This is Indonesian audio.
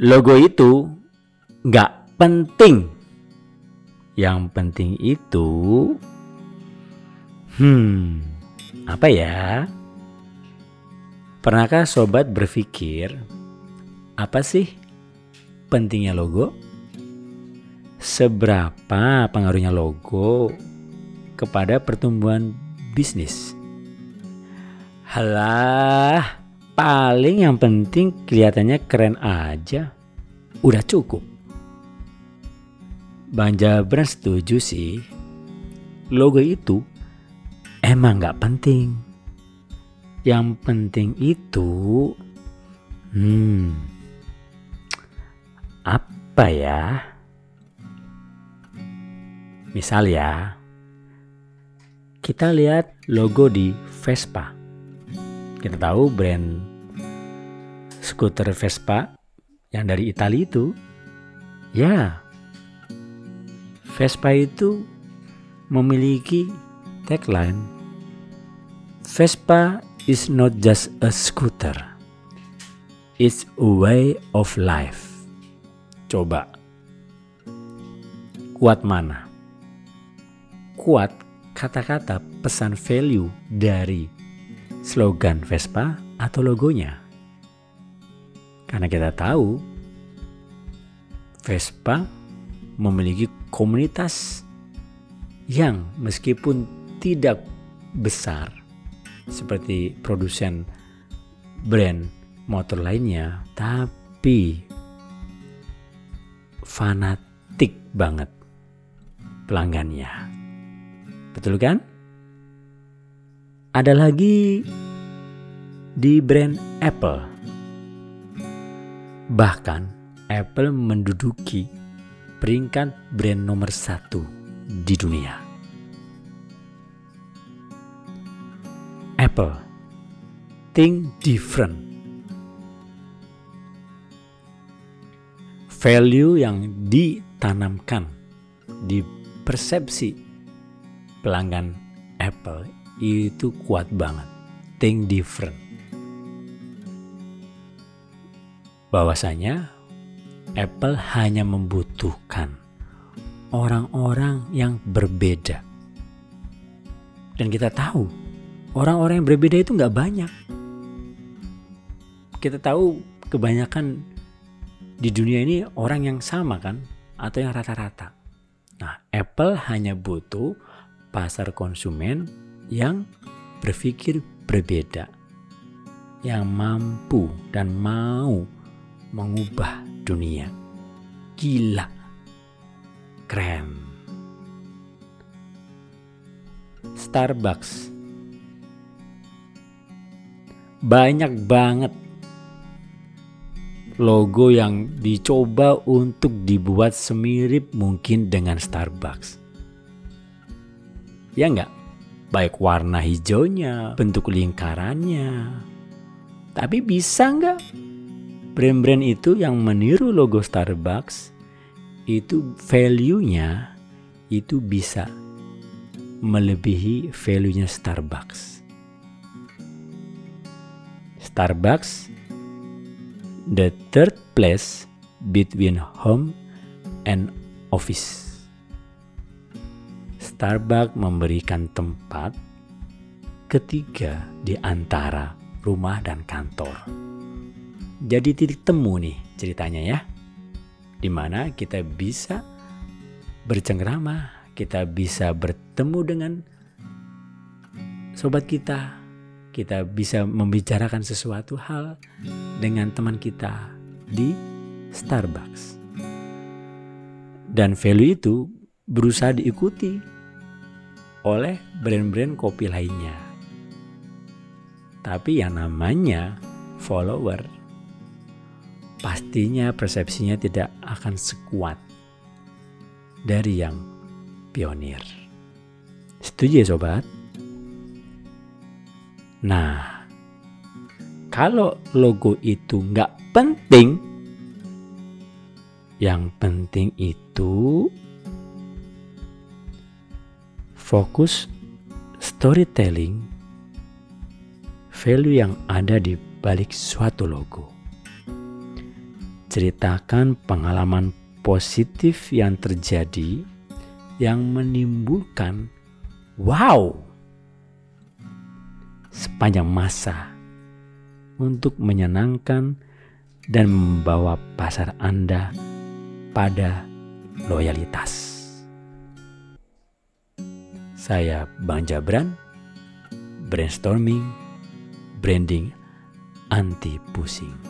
logo itu nggak penting. Yang penting itu, hmm, apa ya? Pernahkah sobat berpikir apa sih pentingnya logo? Seberapa pengaruhnya logo kepada pertumbuhan bisnis? Halah, paling yang penting kelihatannya keren aja. Udah cukup. Bang Jabran setuju sih. Logo itu emang nggak penting. Yang penting itu, hmm, apa ya? Misal ya, kita lihat logo di Vespa. Kita tahu brand skuter Vespa yang dari Italia itu. Ya, Vespa itu memiliki tagline Vespa is not just a scooter. It's a way of life. Coba. Kuat mana? Kuat kata-kata pesan value dari slogan Vespa atau logonya. Karena kita tahu Vespa memiliki komunitas yang meskipun tidak besar seperti produsen brand motor lainnya, tapi fanatik banget pelanggannya. Betul kan? Ada lagi di brand Apple. Bahkan Apple menduduki peringkat brand nomor satu di dunia. Apple, think different. Value yang ditanamkan di persepsi pelanggan Apple itu kuat banget. Think different. Bahwasanya Apple hanya membutuhkan orang-orang yang berbeda. Dan kita tahu orang-orang yang berbeda itu nggak banyak. Kita tahu kebanyakan di dunia ini orang yang sama kan atau yang rata-rata. Nah, Apple hanya butuh pasar konsumen yang berpikir berbeda, yang mampu dan mau mengubah dunia. Gila, keren. Starbucks banyak banget logo yang dicoba untuk dibuat semirip mungkin dengan Starbucks. Ya enggak? baik warna hijaunya, bentuk lingkarannya. Tapi bisa nggak brand-brand itu yang meniru logo Starbucks itu value-nya itu bisa melebihi value-nya Starbucks. Starbucks the third place between home and office. Starbucks memberikan tempat ketiga di antara rumah dan kantor. Jadi titik temu nih ceritanya ya. Di mana kita bisa bercengkrama, kita bisa bertemu dengan sobat kita, kita bisa membicarakan sesuatu hal dengan teman kita di Starbucks. Dan value itu berusaha diikuti oleh brand-brand kopi lainnya. Tapi yang namanya follower pastinya persepsinya tidak akan sekuat dari yang pionir. Setuju ya sobat? Nah, kalau logo itu nggak penting, yang penting itu fokus storytelling value yang ada di balik suatu logo. Ceritakan pengalaman positif yang terjadi yang menimbulkan wow sepanjang masa untuk menyenangkan dan membawa pasar Anda pada loyalitas. Saya Bang Jabran, brainstorming, branding anti pusing.